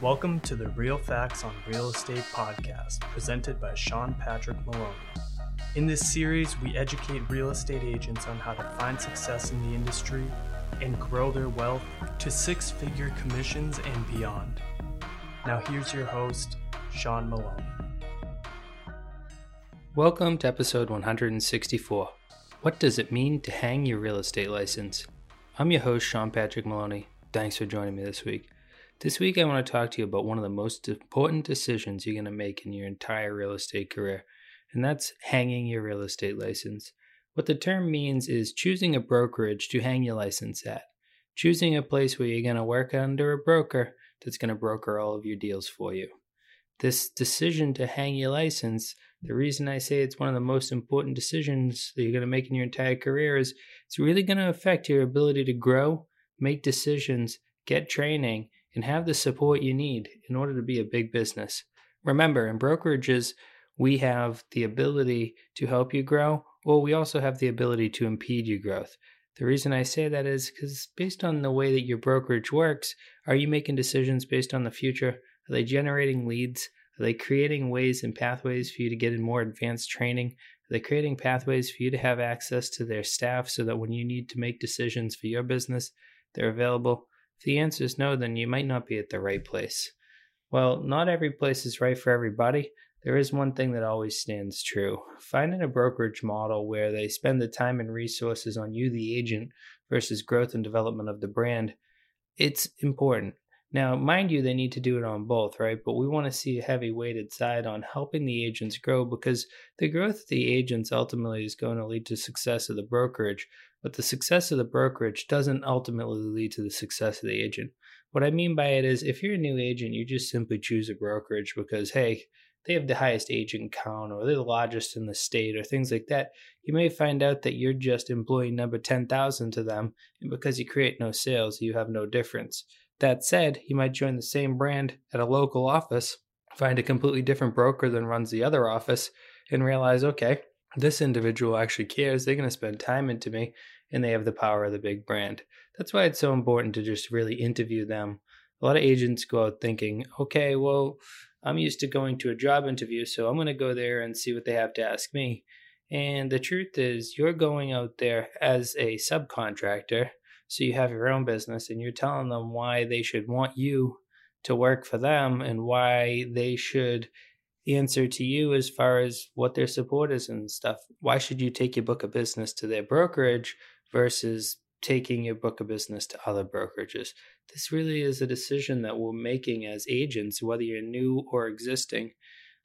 Welcome to the Real Facts on Real Estate podcast, presented by Sean Patrick Maloney. In this series, we educate real estate agents on how to find success in the industry and grow their wealth to six figure commissions and beyond. Now, here's your host, Sean Maloney. Welcome to episode 164. What does it mean to hang your real estate license? I'm your host, Sean Patrick Maloney. Thanks for joining me this week. This week, I want to talk to you about one of the most important decisions you're going to make in your entire real estate career, and that's hanging your real estate license. What the term means is choosing a brokerage to hang your license at, choosing a place where you're going to work under a broker that's going to broker all of your deals for you. This decision to hang your license, the reason I say it's one of the most important decisions that you're going to make in your entire career is it's really going to affect your ability to grow, make decisions, get training, and have the support you need in order to be a big business. Remember, in brokerages, we have the ability to help you grow, or we also have the ability to impede your growth. The reason I say that is because based on the way that your brokerage works, are you making decisions based on the future? Are they generating leads? Are they creating ways and pathways for you to get in more advanced training? Are they creating pathways for you to have access to their staff so that when you need to make decisions for your business, they're available? If the answer is no, then you might not be at the right place. Well, not every place is right for everybody. There is one thing that always stands true. Finding a brokerage model where they spend the time and resources on you, the agent, versus growth and development of the brand, it's important. Now, mind you, they need to do it on both, right? But we want to see a heavy weighted side on helping the agents grow because the growth of the agents ultimately is going to lead to success of the brokerage. But the success of the brokerage doesn't ultimately lead to the success of the agent. What I mean by it is if you're a new agent, you just simply choose a brokerage because, hey, they have the highest agent count or they're the largest in the state or things like that. You may find out that you're just employee number 10,000 to them, and because you create no sales, you have no difference. That said, you might join the same brand at a local office, find a completely different broker than runs the other office, and realize, okay, this individual actually cares. They're going to spend time into me, and they have the power of the big brand. That's why it's so important to just really interview them. A lot of agents go out thinking, okay, well, I'm used to going to a job interview, so I'm going to go there and see what they have to ask me. And the truth is, you're going out there as a subcontractor so you have your own business and you're telling them why they should want you to work for them and why they should answer to you as far as what their support is and stuff. Why should you take your book of business to their brokerage versus taking your book of business to other brokerages? This really is a decision that we're making as agents, whether you're new or existing.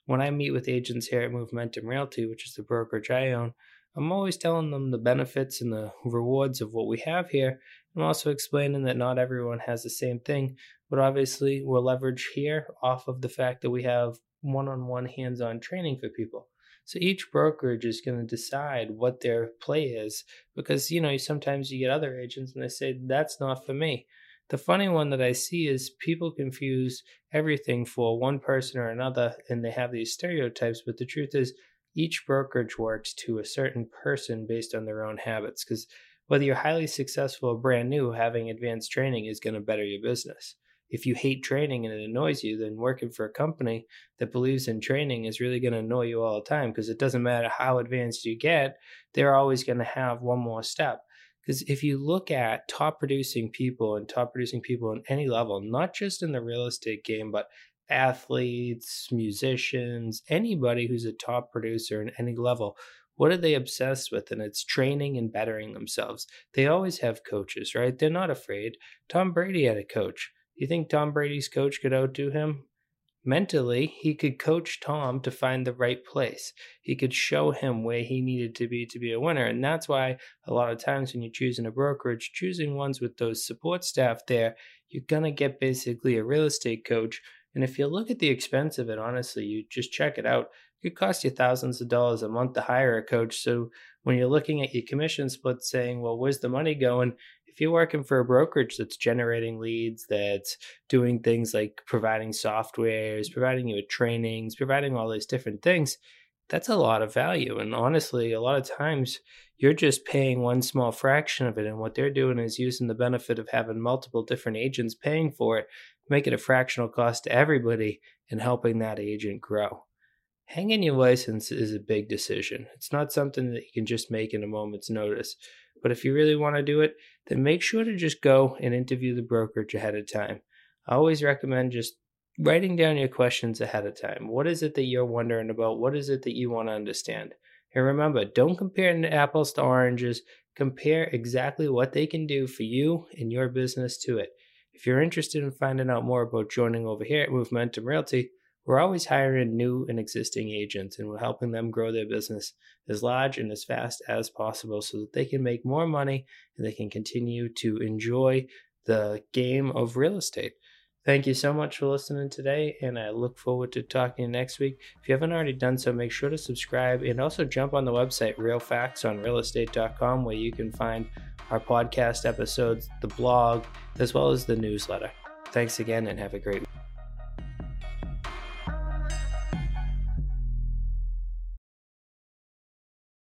When I meet with agents here at Momentum Realty, which is the brokerage I own, I'm always telling them the benefits and the rewards of what we have here. I'm also explaining that not everyone has the same thing, but obviously we're leverage here off of the fact that we have one on one hands on training for people. So each brokerage is going to decide what their play is because, you know, sometimes you get other agents and they say, that's not for me. The funny one that I see is people confuse everything for one person or another and they have these stereotypes, but the truth is, each brokerage works to a certain person based on their own habits because whether you're highly successful or brand new, having advanced training is going to better your business. If you hate training and it annoys you, then working for a company that believes in training is really going to annoy you all the time because it doesn't matter how advanced you get, they're always going to have one more step. Because if you look at top producing people and top producing people in any level, not just in the real estate game, but athletes, musicians, anybody who's a top producer in any level, what are they obsessed with? And it's training and bettering themselves. They always have coaches, right? They're not afraid. Tom Brady had a coach. You think Tom Brady's coach could outdo him? Mentally, he could coach Tom to find the right place. He could show him where he needed to be to be a winner. And that's why a lot of times when you're choosing a brokerage, choosing ones with those support staff there, you're going to get basically a real estate coach and if you look at the expense of it, honestly, you just check it out. It could cost you thousands of dollars a month to hire a coach. So when you're looking at your commission split, saying, well, where's the money going? If you're working for a brokerage that's generating leads, that's doing things like providing softwares, providing you with trainings, providing all these different things, that's a lot of value. And honestly, a lot of times you're just paying one small fraction of it. And what they're doing is using the benefit of having multiple different agents paying for it make it a fractional cost to everybody and helping that agent grow. Hanging your license is a big decision. It's not something that you can just make in a moment's notice. But if you really want to do it, then make sure to just go and interview the brokerage ahead of time. I always recommend just writing down your questions ahead of time. What is it that you're wondering about? What is it that you want to understand? And remember, don't compare apples to oranges. Compare exactly what they can do for you and your business to it. If you're interested in finding out more about joining over here at Momentum Realty, we're always hiring new and existing agents and we're helping them grow their business as large and as fast as possible so that they can make more money and they can continue to enjoy the game of real estate. Thank you so much for listening today, and I look forward to talking next week. If you haven't already done so, make sure to subscribe and also jump on the website realfactsonrealestate.com where you can find our podcast episodes, the blog, as well as the newsletter. Thanks again and have a great week.